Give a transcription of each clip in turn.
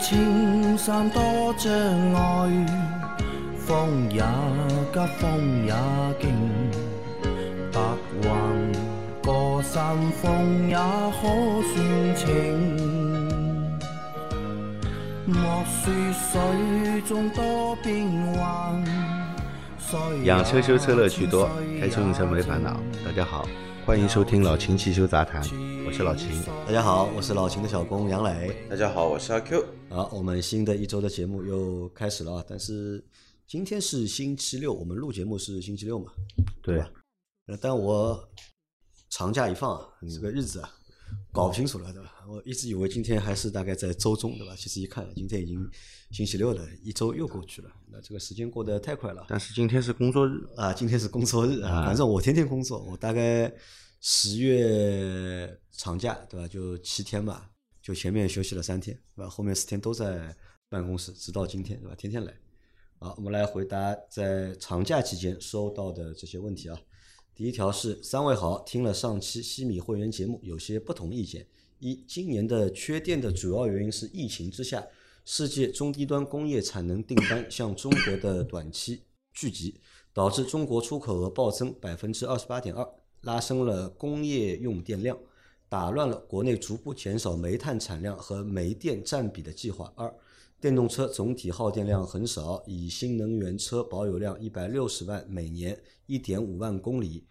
青山多障碍，风也急，风也劲，白云过山峰也可算情。莫说水中多变幻，养车修车乐趣多，开车用车没烦恼。大家好，欢迎收听老秦汽修杂谈，我是老秦。大家好，我是老秦的小工杨磊。大家好，我是阿 Q。好，我们新的一周的节目又开始了啊！但是今天是星期六，我们录节目是星期六嘛？对吧？呃，但我长假一放啊，这个日子啊，搞不清楚了，对吧？我一直以为今天还是大概在周中，对吧？其实一看，今天已经星期六了，一周又过去了。那这个时间过得太快了。但是今天是工作日啊，今天是工作日啊，反正我天天工作，我大概十月长假，对吧？就七天吧，就前面休息了三天，对吧？后面四天都在办公室，直到今天，对吧？天天来。好，我们来回答在长假期间收到的这些问题啊。第一条是三位好，听了上期西米会员节目，有些不同意见。一，今年的缺电的主要原因是疫情之下，世界中低端工业产能订单向中国的短期聚集，导致中国出口额暴增百分之二十八点二，拉升了工业用电量，打乱了国内逐步减少煤炭产量和煤电占比的计划。二，电动车总体耗电量很少，以新能源车保有量一百六十万每年一点五万公里。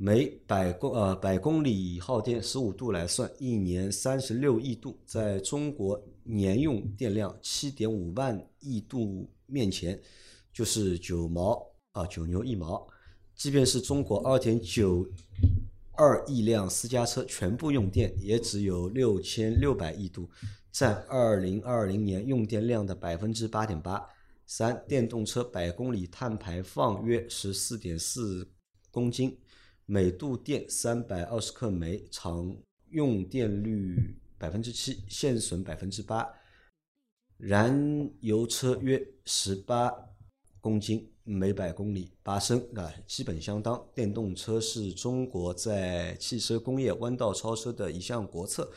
每百公呃百公里耗电十五度来算，一年三十六亿度，在中国年用电量七点五万亿度面前，就是九毛啊九牛一毛。即便是中国二点九二亿辆私家车全部用电，也只有六千六百亿度，占二零二零年用电量的百分之八点八。三，电动车百公里碳排放约十四点四公斤。每度电三百二十克煤，常用电率百分之七，限损百分之八。燃油车约十八公斤每百公里八升啊，基本相当。电动车是中国在汽车工业弯道超车的一项国策，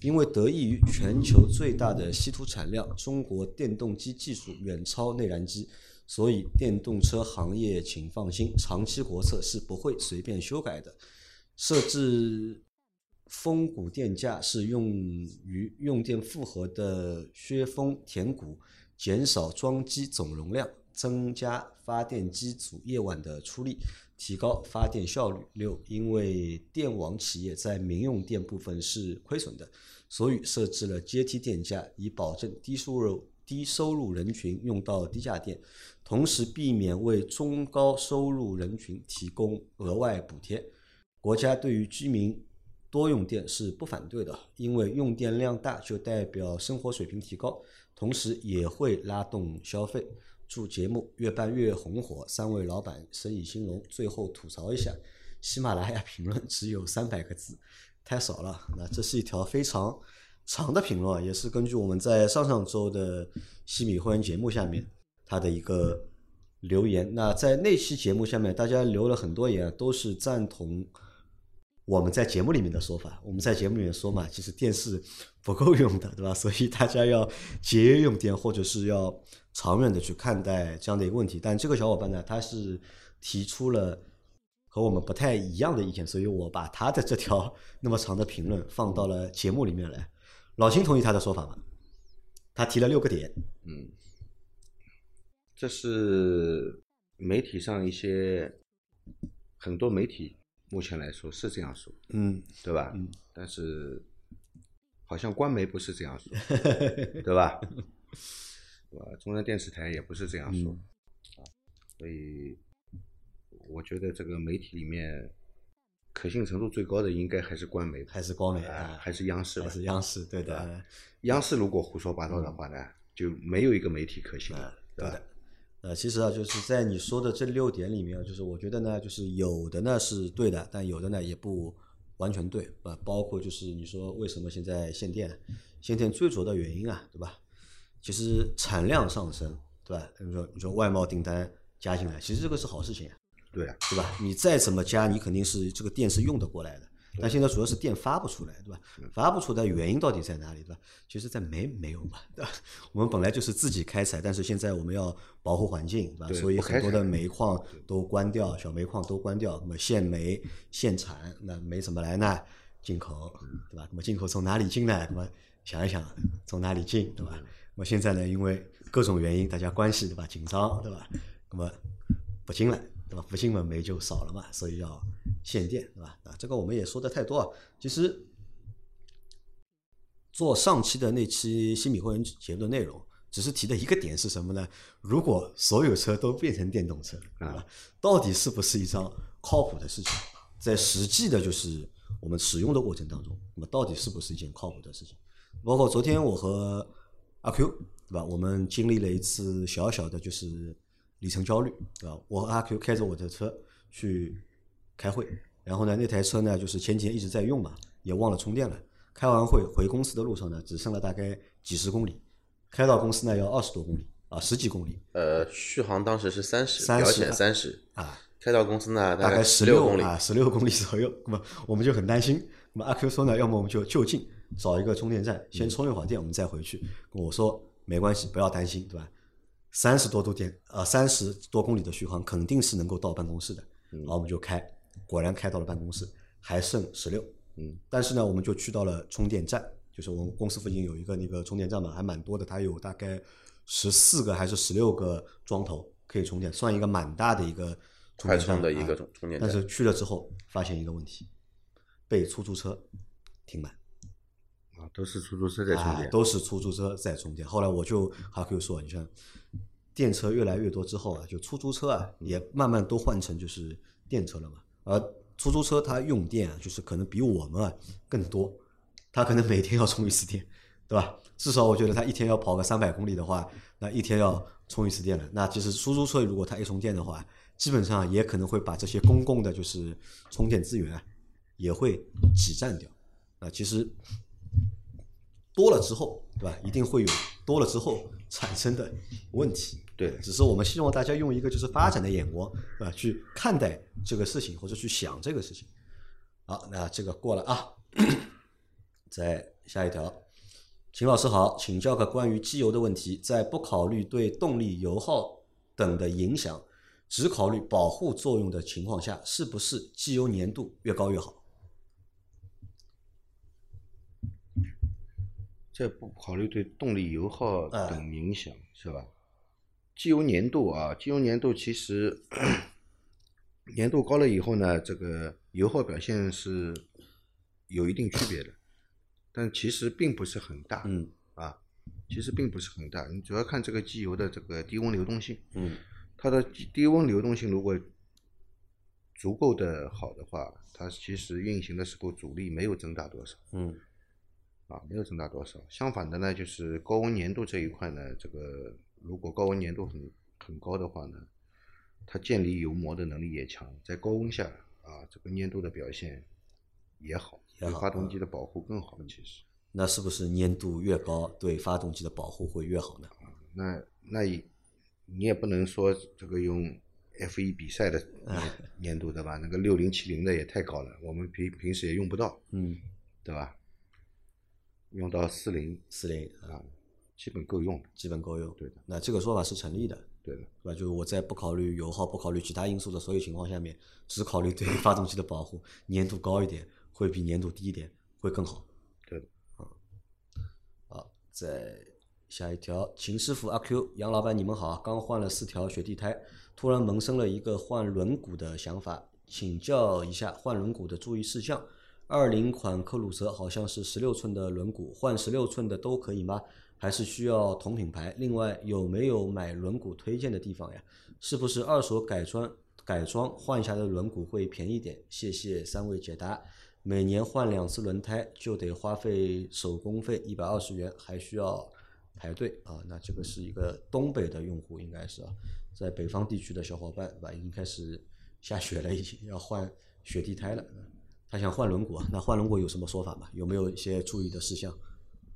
因为得益于全球最大的稀土产量，中国电动机技术远超内燃机。所以，电动车行业请放心，长期国策是不会随便修改的。设置峰谷电价是用于用电负荷的削峰填谷，减少装机总容量，增加发电机组夜晚的出力，提高发电效率。六，因为电网企业在民用电部分是亏损的，所以设置了阶梯电价，以保证低收入低收入人群用到低价电。同时避免为中高收入人群提供额外补贴，国家对于居民多用电是不反对的，因为用电量大就代表生活水平提高，同时也会拉动消费。祝节目越办越红火，三位老板生意兴隆。最后吐槽一下，喜马拉雅评论只有三百个字，太少了。那这是一条非常长的评论，也是根据我们在上上周的西米会员节目下面。他的一个留言，那在那期节目下面，大家留了很多言，都是赞同我们在节目里面的说法。我们在节目里面说嘛，其实电是不够用的，对吧？所以大家要节约用电，或者是要长远的去看待这样的一个问题。但这个小伙伴呢，他是提出了和我们不太一样的意见，所以我把他的这条那么长的评论放到了节目里面来。老秦同意他的说法吗？他提了六个点，嗯。这是媒体上一些很多媒体目前来说是这样说，嗯，对吧？嗯，但是好像官媒不是这样说，对吧？对吧？中央电视台也不是这样说，啊，所以我觉得这个媒体里面可信程度最高的应该还是官媒，还是官媒啊，还是央视吧？还是央视，对的。央视如果胡说八道的话呢，就没有一个媒体可信，对的。呃，其实啊，就是在你说的这六点里面，就是我觉得呢，就是有的呢是对的，但有的呢也不完全对，啊，包括就是你说为什么现在限电，限电最主要的原因啊，对吧？其实产量上升，对吧？你说你说外贸订单加进来，其实这个是好事情，对啊，对吧？你再怎么加，你肯定是这个电是用得过来的，但现在主要是电发不出来，对吧？发不出来原因到底在哪里，对吧？其实，在煤没有嘛，对吧？我们本来就是自己开采，但是现在我们要保护环境，对吧？所以很多的煤矿都关掉，小煤矿都关掉，那么限煤限产，那煤怎么来呢？进口，对吧？那么进口从哪里进呢？那么想一想，从哪里进，对吧？那么现在呢，因为各种原因，大家关系对吧紧张，对吧？那么不进了，对吧？不进嘛，煤就少了嘛，所以要限电，对吧？啊，这个我们也说的太多啊。其实做上期的那期新米会员节目的内容，只是提的一个点是什么呢？如果所有车都变成电动车，对吧？到底是不是一张靠谱的事情？在实际的就是我们使用的过程当中，那么到底是不是一件靠谱的事情？包括昨天我和阿 Q 对吧？我们经历了一次小小的就是里程焦虑，对吧？我和阿 Q 开着我的车去开会，然后呢，那台车呢就是前几天一直在用嘛，也忘了充电了。开完会回公司的路上呢，只剩了大概几十公里，开到公司呢要二十多公里啊，十几公里呃，续航当时是三十，30表显三十，啊，开到公司呢大概十六公里，啊，十六公里左右。那么我们就很担心。那么阿 Q 说呢，要么我们就就近找一个充电站，先充一会儿电，我们再回去。我说没关系，不要担心，对吧？三十多度电，呃，三十多公里的续航肯定是能够到办公室的。然后我们就开，果然开到了办公室，还剩十六。嗯，但是呢，我们就去到了充电站，就是我们公司附近有一个那个充电站嘛，还蛮多的，它有大概十四个还是十六个桩头可以充电，算一个蛮大的一个充快电站的一个啊充充电站。但是去了之后发现一个问题，被出租车停满，啊，都是出租车在充啊电，都是出租车在充电。后来我就哈 Q 说，你像电车越来越多之后啊，就出租车啊也慢慢都换成就是电车了嘛。而出租车它用电啊，就是可能比我们啊更多，它可能每天要充一次电，对吧？至少我觉得它一天要跑个三百公里的话，那一天要充一次电了。那其实出租车如果它一充电的话，基本上也可能会把这些公共的就是充电资源啊，也会挤占掉。啊，其实多了之后，对吧？一定会有多了之后产生的问题。对只是我们希望大家用一个就是发展的眼光，对吧？去看待这个事情或者去想这个事情。好，那这个过了啊。再下一条，秦老师好，请教个关于机油的问题，在不考虑对动力油耗等的影响，只考虑保护作用的情况下，是不是机油粘度越高越好？这不考虑对动力油耗哎等影响，是吧？机油粘度啊，机油粘度其实 粘度高了以后呢，这个油耗表现是有一定区别的，但其实并不是很大。嗯啊，其实并不是很大，你主要看这个机油的这个低温流动性。嗯它的低低温流动性如果足够的好的话，它其实运行的时候阻力没有增大多少。嗯啊，没有增大多少。相反的呢，就是高温粘度这一块呢，这个如果高温粘度很很高的话呢，它建立油膜的能力也强，在高温下啊，这个粘度的表现也好，对发动机的保护更好。其实，那是不是粘度越高，对发动机的保护会越好呢？那那也你也不能说这个用 F 一比赛的粘粘度对吧？那个六零七零的也太高了，我们平平时也用不到，嗯，对吧？用到四零四零啊，基本够用。基本够用。对的，那这个说法是成立的，对的。对吧？就是我在不考虑油耗、不考虑其他因素的所有情况下面，只考虑对发动机的保护，粘度高一点会比粘度低一点会更好。对的。好，再下一条，秦师傅阿 Q 杨老板，你们好，刚换了四条雪地胎，突然萌生了一个换轮毂的想法，请教一下换轮毂的注意事项。二零款科鲁泽好像是十六寸的轮毂，换十六寸的都可以吗？还是需要同品牌？另外有没有买轮毂推荐的地方呀？是不是二手改装改装换下的轮毂会便宜点？谢谢三位解答。每年换两次轮胎就得花费手工费一百二十元，还需要排队啊。那这个是一个东北的用户，应该是啊，在北方地区的小伙伴吧？已经开始下雪了，已经要换雪地胎了。他想换轮毂啊，那换轮毂有什么说法吗？有没有一些注意的事项？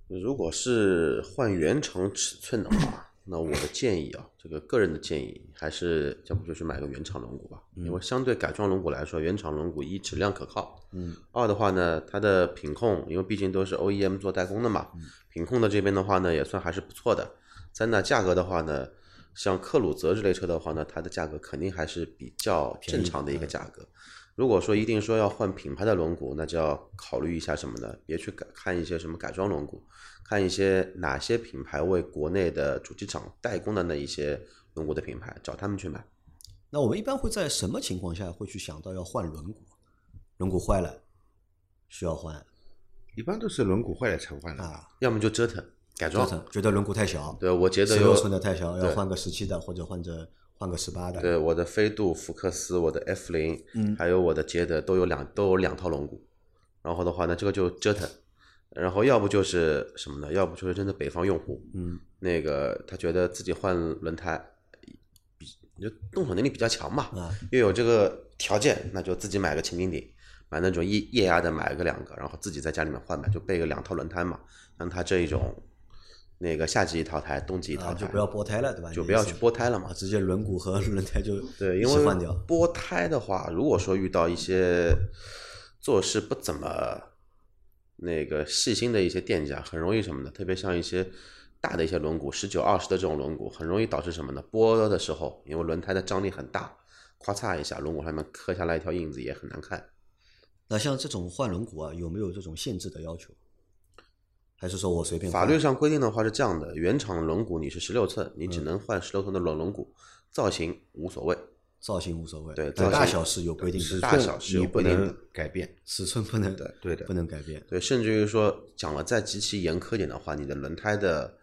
如果是换原厂尺寸的话，那我的建议啊，这个个人的建议还是要不就去买个原厂轮毂吧，因为相对改装轮毂来说，原厂轮毂一质量可靠，嗯，二的话呢，它的品控，因为毕竟都是 OEM 做代工的嘛，品控的这边的话呢，也算还是不错的。三呢，价格的话呢，像克鲁泽这类车的话呢，它的价格肯定还是比较正常的一个价格。如果说一定说要换品牌的轮毂，那就要考虑一下什么呢？别去改看一些什么改装轮毂，看一些哪些品牌为国内的主机厂代工的那一些轮毂的品牌，找他们去买。那我们一般会在什么情况下会去想到要换轮毂？轮毂坏了需要换一般都是轮毂坏了才换的。啊？要么就折腾改装，折腾，觉得轮毂太小，对我觉得十六寸的太小，要换个十七的或者换着换个十八的。对我的飞度、福克斯、我的 F 零，嗯还有我的捷德都有两都有两套轮毂，然后的话呢，这个就折腾，然后要不就是什么呢？要不就是真的北方用户，嗯，那个他觉得自己换轮胎比就动手能力比较强嘛，啊，又有这个条件，那就自己买个擎顶顶，买那种液液压的，买个两个，然后自己在家里面换呗，就备个两套轮胎嘛。像他这一种，那个夏季一套胎，冬季一套啊，胎，就不要拨胎了，对吧？就不要去拨胎了嘛啊，。直接轮毂和轮胎就对，因为起换掉。拨胎的话，如果说遇到一些做事不怎么那个细心的一些店家，很容易什么呢？特别像一些大的一些轮毂，十九、二十的这种轮毂，很容易导致什么呢？拨的时候，因为轮胎的张力很大，咔嚓一下，轮毂上面刻下来一条印子也很难看。那像这种换轮毂啊，有没有这种限制的要求？还是说我随便？法律上规定的话是这样的：原厂轮毂你是十六寸，你嗯只能换十六寸的轮轮毂，造型无所谓。造型无所谓，对但大小是有规定的，大小是有规定的改变。尺寸不能对的不能改变。对，甚至于说讲了再极其严苛一点的话，你的轮胎的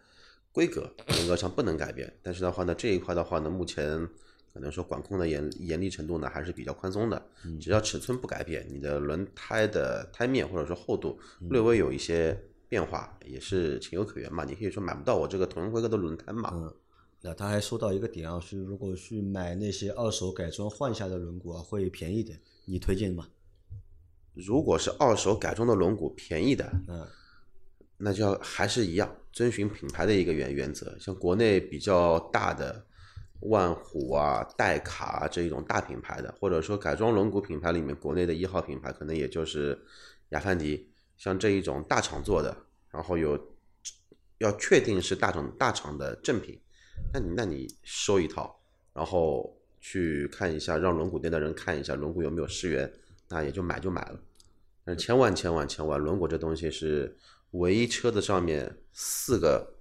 规格严格上不能改变。但是的话呢，这一块的话呢，目前可能说管控的严严厉程度呢还是比较宽松的。只要尺寸不改变，你的轮胎的胎面或者说厚度略微有一些变化，也是情有可原嘛。你可以说买不到我这个同样规格的轮胎嘛。嗯，那他还说到一个点啊，是如果去买那些二手改装换下的轮毂啊，会便宜点，你推荐吗？如果是二手改装的轮毂便宜的，嗯那就要还是一样遵循品牌的一个原原则。像国内比较大的万虎啊、戴卡啊这一种大品牌的，或者说改装轮毂品牌里面，国内的一号品牌可能也就是雅凡迪。像这一种大厂做的，然后有要确定是大厂大厂的正品，那你那你收一套，然后去看一下，让轮毂店的人看一下轮毂有没有失原，那也就买就买了。但千万千万千万，轮毂这东西是唯一车子上面四个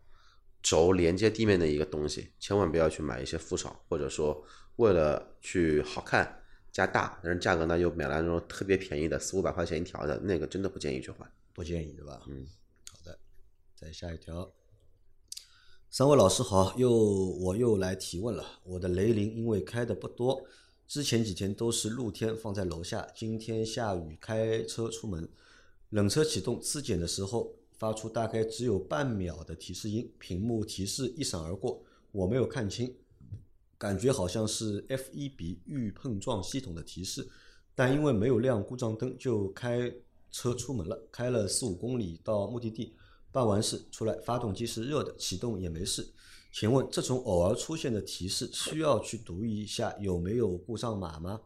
轴连接地面的一个东西，千万不要去买一些副厂，或者说为了去好看加大，但是价格呢又买来那种特别便宜的四五百块钱一条的那个，真的不建议去换。不建议对吧？嗯，好的，再下一条。三位老师好，又我又来提问了。我的雷凌因为开的不多，之前几天都是露天放在楼下，今天下雨开车出门，冷车启动自检的时候发出大概只有半秒的提示音，屏幕提示一闪而过，我没有看清，感觉好像是 F 1 b 预碰撞系统的提示，但因为没有亮故障灯，就开车出门了。开了四五公里到目的地，办完事出来，发动机是热的，启动也没事。请问这种偶尔出现的提示，需要去读一下有没有故障码吗？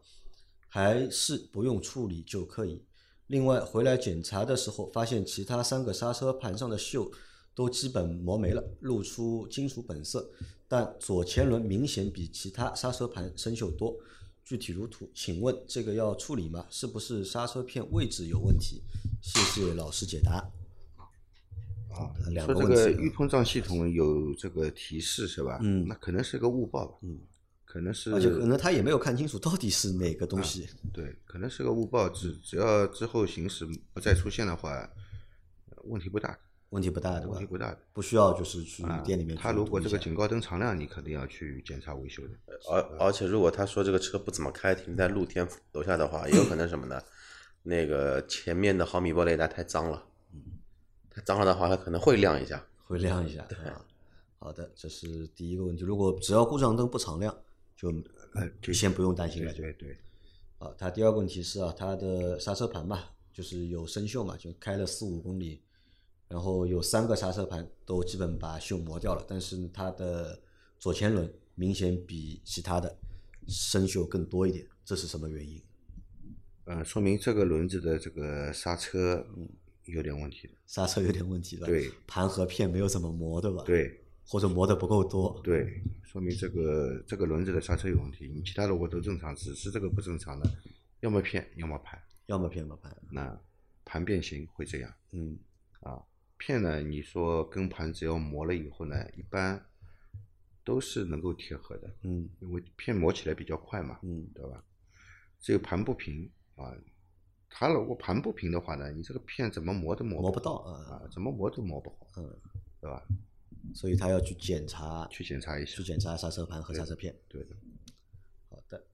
还是不用处理就可以？另外回来检查的时候，发现其他三个刹车盘上的锈都基本磨没了，露出金属本色，但左前轮明显比其他刹车盘生锈多。具体如图，请问这个要处理吗？是不是刹车片位置有问题？谢谢老师解答。啊两说这个预碰撞系统有这个提示是吧？嗯那可能是个误报吧？嗯，可能是而且可能他也没有看清楚到底是哪个东西。对，可能是个误报，只只要之后行驶不再出现的话，呃问题不大，问题不大，对吧问题？不大的。不需要就是去啊店里面去他如果这个警告灯常亮，你肯定要去检查维修的。而而且如果他说这个车不怎么开，停在露天楼下的话，也有可能什么呢？那个前面的毫米波雷达太脏了，太脏了的话，它可能会亮一下。会亮一下啊。好的，这是第一个问题。如果只要故障灯不常亮，就呃，就先不用担心了。就对对，啊，它第二个问题是啊，它的刹车盘嘛，就是有生锈嘛，就开了四五公里，然后有三个刹车盘都基本把锈磨掉了，但是它的左前轮明显比其他的生锈更多一点，这是什么原因？呃，说明这个轮子的这个刹车有点问题的。刹车有点问题了，对，盘和片没有怎么磨，对吧？，对或者磨的不够多，对，说明这个这个轮子的刹车有问题。你其他的我都正常，只是这个不正常的，要么片，要么盘。要么片要么盘，那盘变形会这样嗯啊。片呢，你说跟盘只要磨了以后呢，一般都是能够贴合的，嗯因为片磨起来比较快嘛，嗯对吧？只有盘不平啊，它如果盘不平的话呢，你这个片怎么磨都磨磨不到啊，啊，怎么磨都磨不好，嗯，对吧？所以他要去检查，去检查一下去，检查刹车盘和刹车片。对的。好的，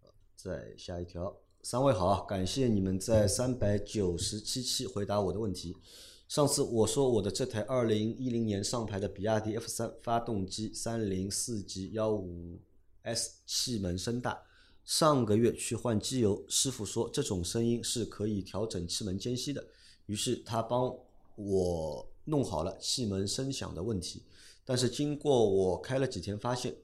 好再下一条，三位好，感谢你们在三百九十七期回答我的问题。上次我说我的这台二零一零年上牌的比亚迪 F 三发动机三零四级幺五 S 气门声大，上个月去换机油，师傅说这种声音是可以调整气门间隙的，于是他帮我弄好了气门声响的问题。但是经过我开了几天，发现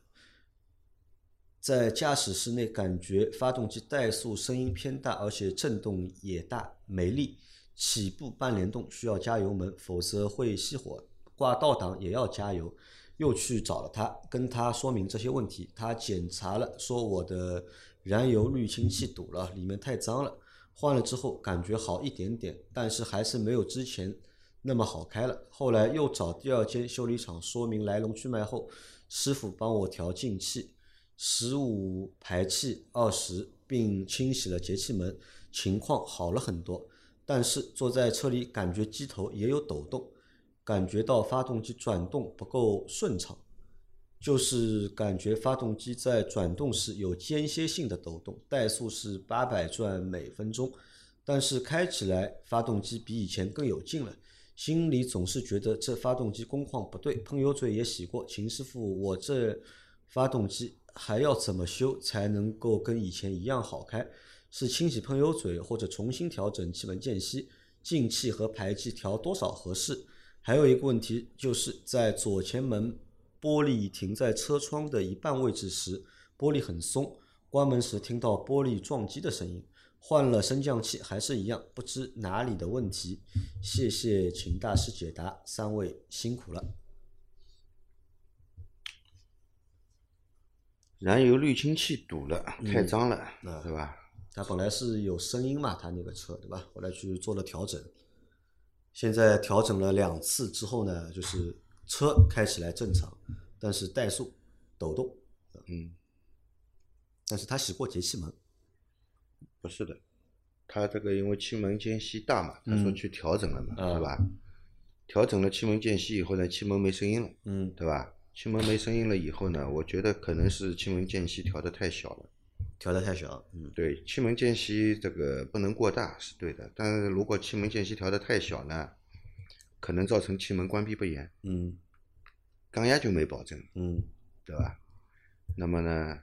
在驾驶室内感觉发动机怠速声音偏大，而且震动也大，没力。起步半联动需要加油门，否则会熄火。挂倒档也要加油。又去找了他，跟他说明这些问题。他检查了，说我的燃油滤清器堵了，里面太脏了。换了之后感觉好一点点，但是还是没有之前那么好开了。后来又找第二间修理厂说明来龙去脉后，师傅帮我调进气，十五排气二十，并清洗了节气门，情况好了很多。但是坐在车里感觉机头也有抖动，感觉到发动机转动不够顺畅，就是感觉发动机在转动时有间歇性的抖动，怠速是八百转每分钟，但是开起来发动机比以前更有劲了。心里总是觉得这发动机工况不对，喷油嘴也洗过，秦师傅，我这发动机还要怎么修才能够跟以前一样好开？是清洗喷油嘴，或者重新调整气门间隙，进气和排气调多少合适？还有一个问题就是在左前门玻璃停在车窗的一半位置时，玻璃很松，关门时听到玻璃撞击的声音。换了升降器还是一样，不知哪里的问题。谢谢秦大师解答，三位辛苦了。燃油滤清器堵了，太脏了，嗯对吧？它本来是有声音嘛，它那个车对吧？后来去做了调整，现在调整了两次之后呢，就是车开起来正常，但是怠速、抖动，嗯，但是它洗过节气门，不是的，他这个因为气门间隙大嘛，他说嗯去调整了嘛，啊是吧？调整了气门间隙以后呢，气门没声音了，嗯对吧？气门没声音了以后呢，我觉得可能是气门间隙调的太小了。调的太小，嗯对，气门间隙这个不能过大是对的，但是如果气门间隙调的太小呢，可能造成气门关闭不严，嗯缸压就没保证，嗯对吧？那么呢，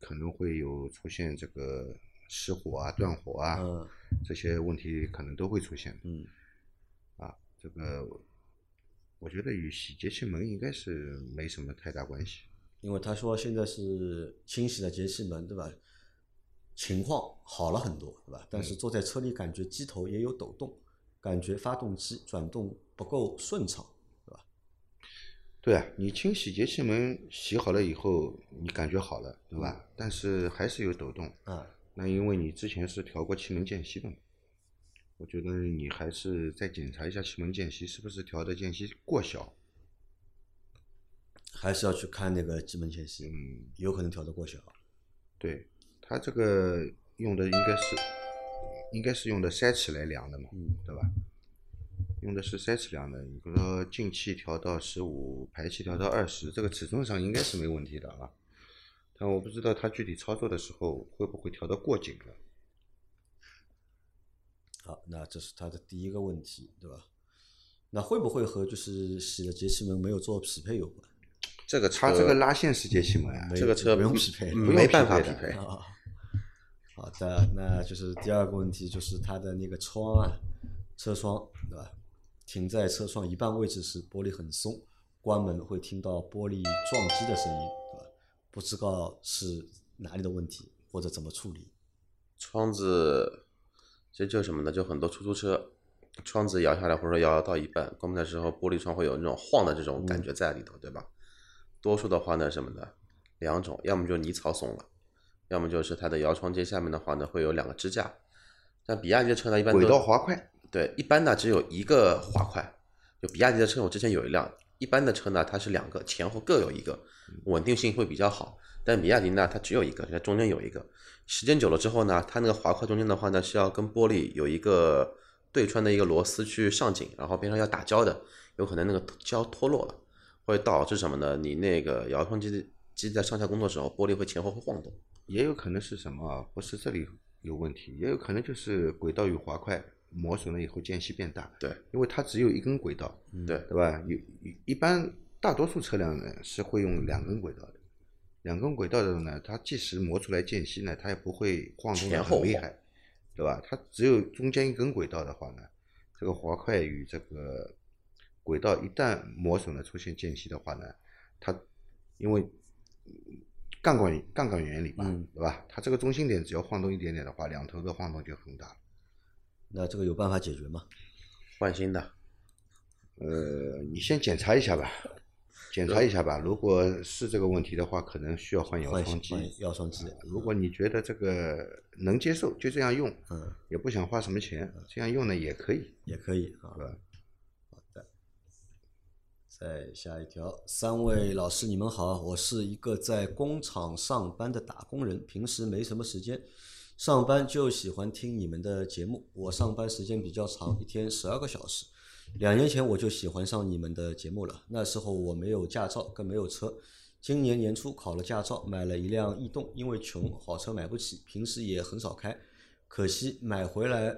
可能会有出现这个失火啊、断火啊、嗯这些问题，可能都会出现嗯啊。这个我觉得与洗节气门应该是没什么太大关系。因为他说现在是清洗了节气门，对吧？情况好了很多，对吧？但是坐在车里感觉机头也有抖动，感觉发动机转动不够顺畅，对吧？对啊，你清洗节气门洗好了以后，你感觉好了，对吧？但是还是有抖动，啊，那因为你之前是调过气门间隙的嘛，我觉得你还是再检查一下气门间隙是不是调的间隙过小。还是要去看那个气门间隙，嗯，有可能调的过小。对，它这个用的应该是应该是用的塞尺来量的嘛，嗯对吧？用的是塞尺量的，你比如说进气调到十五，排气调到二十，这个尺寸上应该是没问题的啊。但我不知道它具体操作的时候会不会调到过紧了。好，那这是他的第一个问题，对吧？那会不会和就是洗的节气门没有做匹配有关？这个它车这个拉线是节气门啊，这个车不用匹配，没办法匹配 好的，那就是第二个问题，就是它的那个窗啊，车窗对吧？停在车窗一半位置时，玻璃很松，关门会听到玻璃撞击的声音，对吧？不知道是哪里的问题或者怎么处理。窗子这就是什么呢？就很多出租车窗子摇下来或者说摇到一半，关门的时候玻璃窗会有那种晃的这种感觉在里头，对吧？多数的话呢，什么呢？两种，要么就是泥槽松了，要么就是它的摇窗接下面的话呢，会有两个支架。像比亚迪的车呢，一般轨都道滑块，对，一般呢只有一个滑块。就比亚迪的车，我之前有一辆，一般的车呢它是两个，前后各有一个，稳定性会比较好。但比亚迪呢，它只有一个，它中间有一个。时间久了之后呢，它那个滑块中间的话呢，是要跟玻璃有一个对穿的一个螺丝去上紧，然后边上要打胶的，有可能那个胶脱落了，会导致什么呢？你那个遥控机机在上下工作的时候，玻璃会前后会晃动。也有可能是什么啊？不是这里有问题，也有可能就是轨道与滑块磨损了以后间隙变大。对，因为它只有一根轨道，对对吧？有一一般大多数车辆呢是会用两根轨道的，两根轨道的呢，它即使磨出来间隙呢，它也不会晃动的前后晃很厉害，对吧？它只有中间一根轨道的话呢，这个滑块与这个轨道一旦磨损了出现间隙的话呢，它因为杠杆杠杆原理嘛，嗯对吧？它这个中心点只要晃动一点点的话，两头的晃动就很大了。那这个有办法解决吗？换新的，呃，你先检查一下吧，检查一下吧。如果是这个问题的话，可能需要换摇换窗机。摇窗机。如果你觉得这个能接受，就这样用，嗯，也不想花什么钱，这样用呢也可以，也可以啊。对吧？再下一条，三位老师你们好，我是一个在工厂上班的打工人，平时没什么时间，上班就喜欢听你们的节目。我上班时间比较长，一天十二个小时。两年前我就喜欢上你们的节目了，那时候我没有驾照，更没有车。今年年初考了驾照，买了一辆逸动，因为穷，好车买不起，平时也很少开。可惜买回来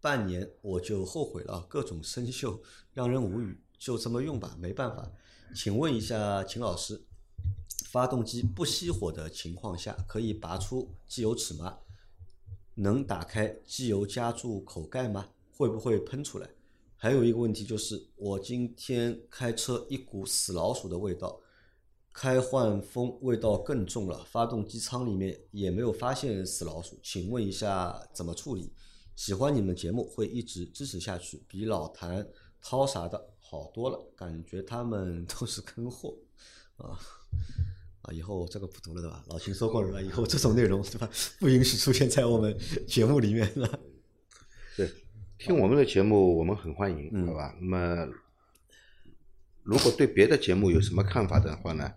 半年我就后悔了，各种生锈，让人无语。就这么用吧，没办法。请问一下秦老师，发动机不熄火的情况下，可以拔出机油尺吗？能打开机油加注口盖吗？会不会喷出来？还有一个问题就是，我今天开车一股死老鼠的味道，开换风味道更重了，发动机舱里面也没有发现死老鼠，请问一下怎么处理？喜欢你们节目，会一直支持下去，比老谭、涛啥的好多了，感觉他们 都是坑货啊啊！以后这个不读了对吧？老秦说过了，以后这种内容对吧，不允许出现在我们节目里面了。对，听我们的节目我们很欢迎，嗯好吧？那么如果对别的节目有什么看法的话呢，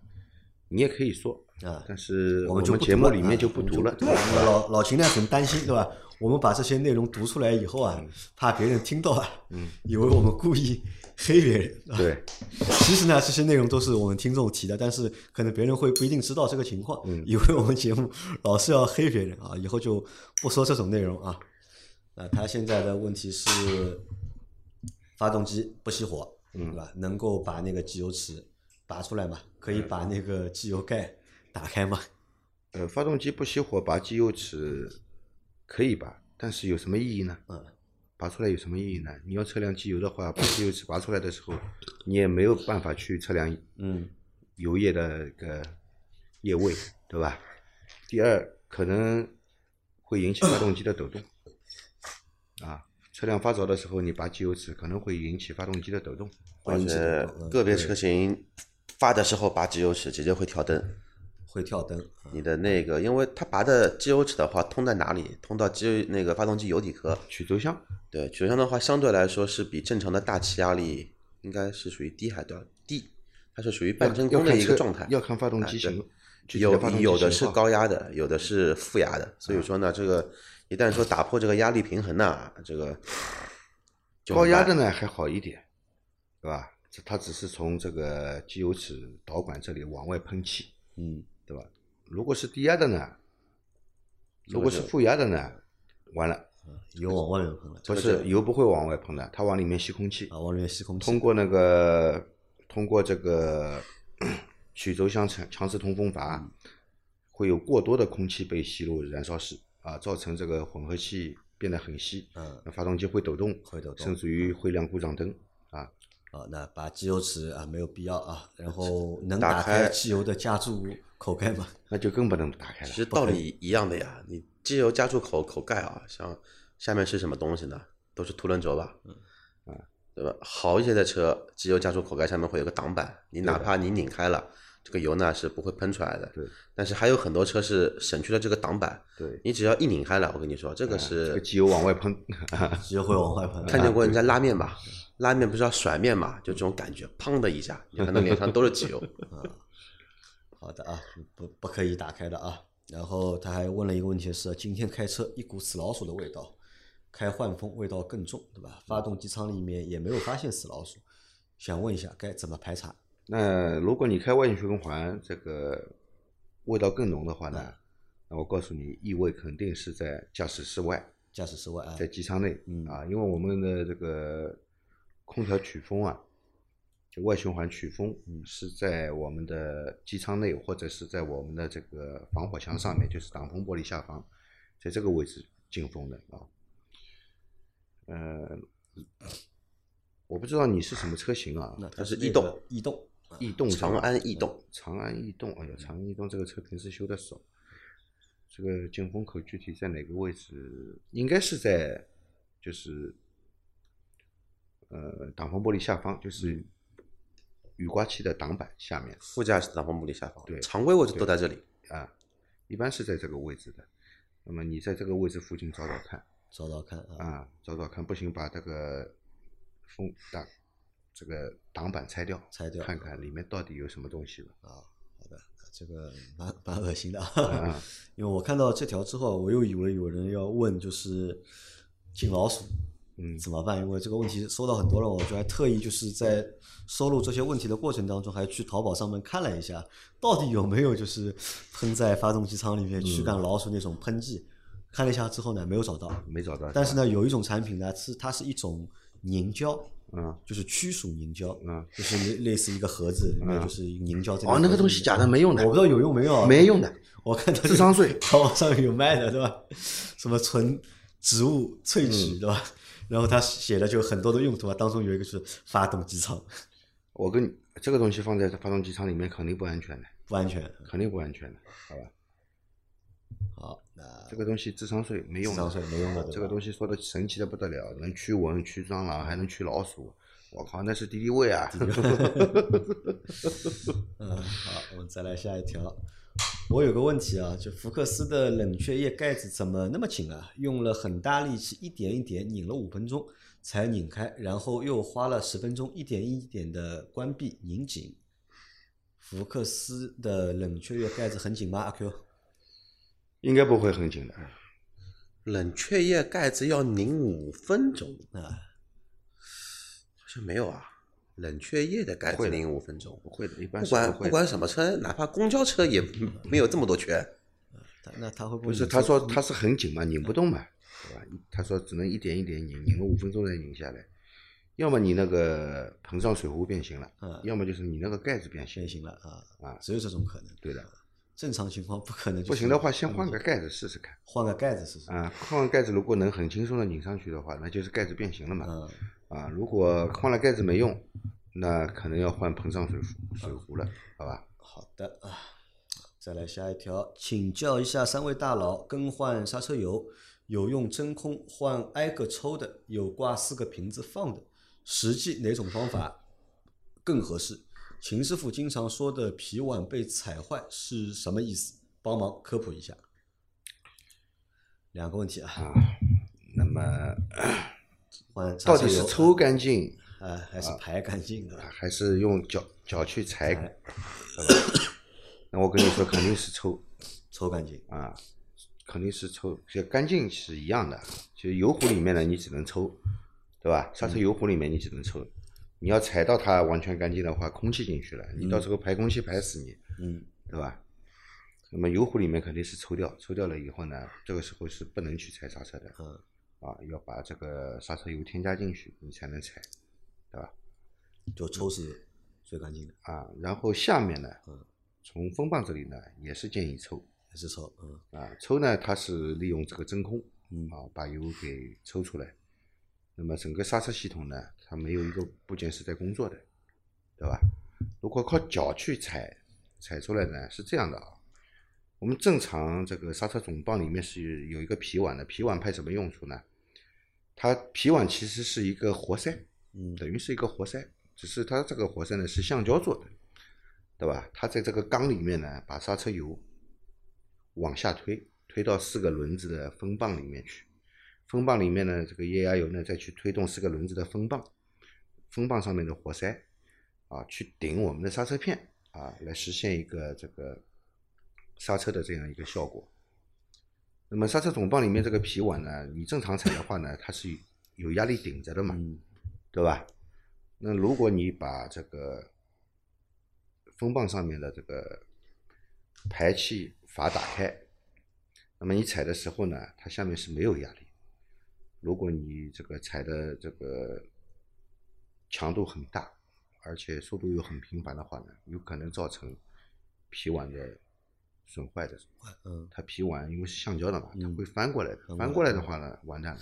你也可以说啊但是我们节目里面就不读了，对吧？老老秦呢很担心，对吧？我们把这些内容读出来以后啊，怕别人听到啊，嗯，以为我们故意黑别人。啊对，其实呢，这些内容都是我们听众提的，但是可能别人会不一定知道这个情况，嗯以为我们节目老是要黑别人啊，以后就不说这种内容啊。那他现在的问题是发动机不熄火，嗯对吧？能够把那个机油尺拔出来吗？可以把那个机油盖打开吗？呃，发动机不熄火，拔机油尺可以拔，但是有什么意义呢？嗯，拔出来有什么意义呢？你要测量机油的话，把机油尺拔出来的时候，你也没有办法去测量嗯油液的一个液位，对吧？第二，可能会引起发动机的抖动，啊，车辆发着的时候，你拔机油尺可能会引起发动机的抖动。而且嗯个别车型发的时候拔机油尺直接会跳灯。会跳灯。啊你的那个，因为它拔的机油尺的话，通在哪里？通到机那个发动机油底壳。曲轴箱，对，曲轴箱的话，相对来说是比正常的大气压力应该是属于低还多低，它是属于半真空的一个状态。要看发动机的有有的是高压的，有的是负压的，所以说呢，这个一旦说打破这个压力平衡呢，这个高压的呢还好一点，对吧？它只是从这个机油尺导管这里往外喷气，嗯，对吧？如果是低压的呢，如果是负压的呢，完了，油往外面喷了，不是油不会往外喷的，它往里面吸空气，啊，往里面吸空气。通过那个通过这个 曲轴箱强强制通风阀，会有过多的空气被吸入燃烧室啊，造成这个混合气变得很稀，嗯。那发动机会抖动，会抖动。甚至于会亮故障灯啊。啊，那把机油尺啊没有必要啊，然后能打打开开机油的加注口盖吗？那就更不能打开了其。实道理一样的呀。你机油加注口口盖啊，像下面是什么东西呢？都是凸轮轴吧？嗯，啊，对吧？好一些的车，机油加注口盖上面会有个挡板，你哪怕你拧开了，这个油呢是不会喷出来的。对。但是还有很多车是省去了这个挡板，对，你只要一拧开了，我跟你说，这个这是个机油往外喷，机油会往外喷。看见过人家拉面吧？拉面不是要甩面嘛？就这种感觉，砰的一下，你看他脸上都是机油。好的啊，不不可以打开的啊。然后他还问了一个问题是：今天开车一股死老鼠的味道，开换风味道更重，对吧？发动机舱里面也没有发现死老鼠，想问一下该怎么排查？那如果你开外循环，这个味道更浓的话呢，那我告诉你，异味肯定是在驾驶室外，驾驶室外啊在，机舱内嗯啊，因为我们的这个空调取风啊，就外循环取风嗯是在我们的机舱内，或者是在我们的这个防火墙上面，就是挡风玻璃下方，在这个位置进风的啊。呃，我不知道你是什么车型啊？它是逸动逸动，逸动长安逸动，长安逸动，哎呀，长安逸动这个车平时修的少，这个进风口具体在哪个位置？应该是在就是呃挡风玻璃下方，就是雨刮器的挡板下面副驾驶挡风玻璃下方，对常规位置都在这里。啊，一般是在这个位置的。那么你在这个位置附近找找看 找找看啊。啊，找找看，不行把这个风挡这个挡板拆掉，拆掉看看里面到底有什么东西吧。啊，好的，这个蛮蛮恶心的。因为我看到这条之后，我又以为有人要问，就是进老鼠，嗯怎么办？因为这个问题收到很多了，我就还特意就是在收录这些问题的过程当中，还去淘宝上面看了一下，到底有没有就是喷在发动机舱里面驱赶老鼠那种喷剂。看了一下之后呢，没有找到。没找到，但是呢，有一种产品呢，是它是一种凝胶，嗯，就是驱鼠凝胶，嗯，就是类类似一个盒子，里面就是凝胶这个。哦，那个东西假的，没用的，我不知道有用没用啊？没用的，我看到智商税淘宝上有卖的，对吧？什么纯植物萃嗯取，对吧？然后他写的就很多的用途啊，当中有一个是发动机舱，我跟你这个东西放在发动机舱里面肯定不安全的，不安全。肯定不安全的，好吧？好，那这个东西智商税没用的，智商税没用的这个东西说的神奇的不得了，能驱蚊、驱蟑螂，还能驱老鼠。我靠，那是敌敌畏啊！嗯，好，我们再来下一条。我有个问题啊，就福克斯的冷却液盖子怎么那么紧啊？用了很大力气，一点一点拧了五分钟才拧开，然后又花了十分钟，一点一点的关闭拧紧。福克斯的冷却液盖子很紧吗？阿 Q？应该不会很紧的，冷却液盖子要拧五分钟，啊，好像没有啊。冷却液的盖子拧五分钟，不会的，一般不管不是会的。管什么车，哪怕公交车也没有这么多圈。他那他会不会不是，他说他是很紧嘛，拧不动嘛，对吧？他说只能一点一点拧，拧个五分钟才拧下来。要么你那个膨胀水壶变形了，嗯要么就是你那个盖子变形变。形了啊啊只有这种可能。对的，正常情况不可能。不行的话，先换个盖子试试看。换个盖子试试。啊，换个盖子如果能很轻松的拧上去的话，那就是盖子变形了嘛。嗯，啊，如果换了盖子没用，那可能要换膨胀水壶水壶了，好吧？好的啊，再来下一条，请教一下三位大佬，更换刹车油有用真空换挨个抽的，有挂四个瓶子放的，实际哪种方法更合适？秦师傅经常说的皮碗被踩坏是什么意思？帮忙科普一下。两个问题啊，啊，那么到底是抽干净，啊还是排干净的？还是用脚脚去踩那我跟你说，肯定是抽抽干净。啊，肯定是抽，就干净是一样的。就油壶里面呢，你只能抽，对吧？刹车油壶里面你只能抽，你要踩到它完全干净的话，空气进去了，你到时候排空气排死你，嗯，对吧？那么油壶里面肯定是抽掉，抽掉了以后呢，这个时候是不能去踩刹车的，嗯，啊，要把这个刹车油添加进去，你才能踩，对吧？就抽是最干净的，啊，然后下面呢嗯，从风棒这里呢也是建议抽，也是抽？嗯啊，抽呢它是利用这个真空，嗯啊，把油给抽出来。那么整个刹车系统呢，它没有一个部件是在工作的，对吧？如果靠脚去踩踩出来呢，是这样的啊。我们正常这个刹车总泵里面是有一个皮碗的，皮碗派什么用处呢？它皮碗其实是一个活塞，嗯等于是一个活塞，只是它这个活塞呢是橡胶做的，对吧？它在这个缸里面呢，把刹车油往下推，推到四个轮子的风棒里面去。风棒里面呢，这个液压油呢再去推动四个轮子的风棒，风棒上面的活塞啊，去顶我们的刹车片啊，来实现一个这个刹车的这样一个效果。那么刹车总泵里面这个皮碗呢，你正常踩的话呢，它是有压力顶着的嘛，嗯对吧？那如果你把这个风棒上面的这个排气阀打开，那么你踩的时候呢，它下面是没有压力。如果你这个踩的这个强度很大，而且速度又很频繁的话呢，有可能造成皮碗的损坏的。嗯它皮碗因为是橡胶的嘛，它嗯会翻过来的。翻过来的话呢，完蛋了，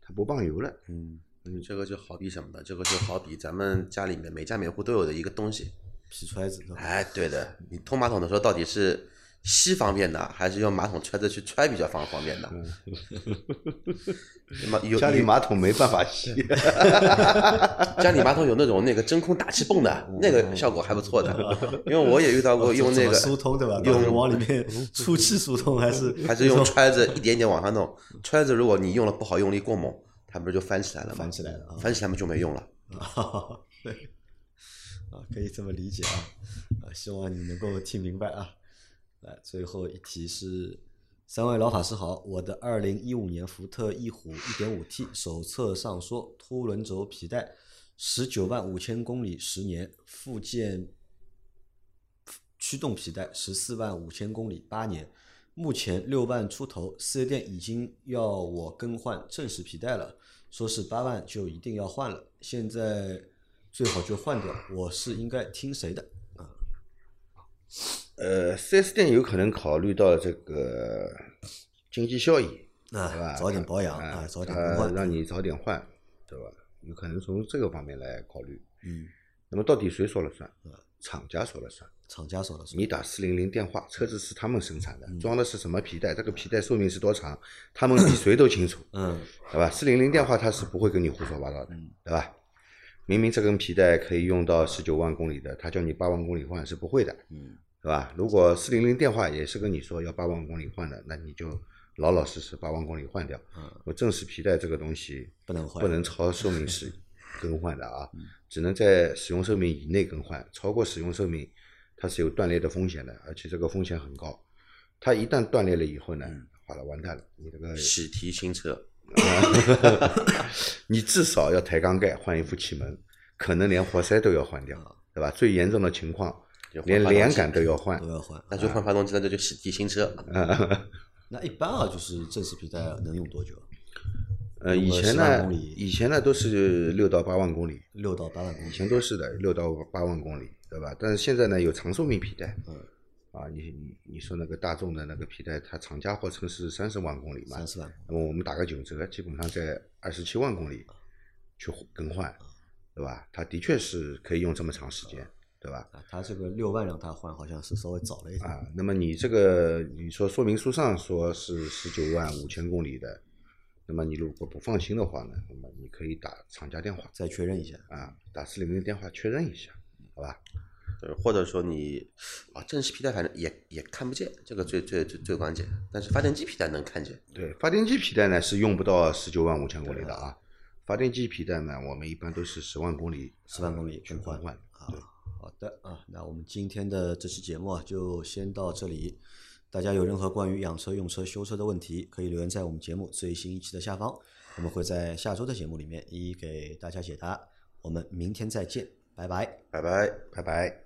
它不棒油了。嗯，嗯，这个就好比什么呢？这个就好比咱们家里面每家每户都有的一个东西。皮揣子？哎，对的，你通马桶的时候到底是吸方便的，还是用马桶揣子去揣比较方方便的？马有有家里马桶没办法吸，家里马桶有那种那个真空打气泵的，那个效果还不错的。因为我也遇到过用那个疏通对吧？用往里面出气疏通还是还是用揣子一点点往上弄，揣子如果你用了不好，用力过猛，它不是就翻起来了吗？翻起来了啊翻起来嘛就没用了。啊，对，啊，可以这么理解啊，啊，希望你能够听明白啊。来，最后一题是：三位老法师好，我的二零一五年福特翼虎一点五 T 手册上说凸轮轴皮带十九万五千公里十年，附件驱动皮带十四万五千公里八年。目前六万出头，四 S 店已经要我更换正时皮带了，说是八万就一定要换了，现在最好就换掉，我是应该听谁的啊？呃四 S 店有可能考虑到这个经济效益，对啊吧？，早点保养啊啊，早点换，让你早点换，对吧？有可能从这个方面来考虑。嗯，那么到底谁说了算？厂家说了算。厂家说了算，你打四零零电话，车子是他们生产的，嗯装的是什么皮带，这个皮带寿命是多长，他们比谁都清楚，嗯 对吧？四零零电话他是不会跟你胡说八道的，对吧？明明这根皮带可以用到十九万公里的，他叫你八万公里换是不会的，嗯，对吧？如果四零零电话也是跟你说要八万公里换的，那你就老老实实八万公里换掉。嗯我正时皮带这个东西不能换不能超寿命时 更换的啊，只能在使用寿命以内更换，超过使用寿命它是有断裂的风险的，而且这个风险很高。它一旦断裂了以后呢，好了，完蛋了，你这个喜提新车，你至少要抬缸盖，换一副气门，可能连活塞都要换掉，对吧？最严重的情况连连杆都要换都。要换。那就换发动机，那这就洗提新车。那一般啊，就是正时皮带能用多久？呃，用个10以前呢以前呢都是六到八万公里，六到八万公里。以前都是的，六到八万公里，对吧？但是现在呢，有长寿命皮带，嗯，啊，你你你说那个大众的那个皮带，它厂家号称是三十万公里嘛，三十万，那么我们打个九折，基本上在二十七万公里去更换，对吧？它的确是可以用这么长时间，对吧？啊，他这个六万让他换，好像是稍微早了一点。啊，那么你这个你说说明书上说是十九万五千公里的，那么你如果不放心的话呢，那么你可以打厂家电话再确认一下。啊，打四零零电话确认一下，好吧？呃，或者说你啊，正时皮带反正也也看不见，这个最最最最关键。但是发电机皮带能看见。对，发电机皮带呢是用不到十九万五千公里的啊，发电机皮带呢我们一般都是十万公里，10万公里去更换更换。好的啊，那我们今天的这期节目啊，就先到这里。大家有任何关于养车、用车、修车的问题，可以留言在我们节目最新一期的下方，我们会在下周的节目里面一一给大家解答。我们明天再见，拜拜。拜拜。拜拜。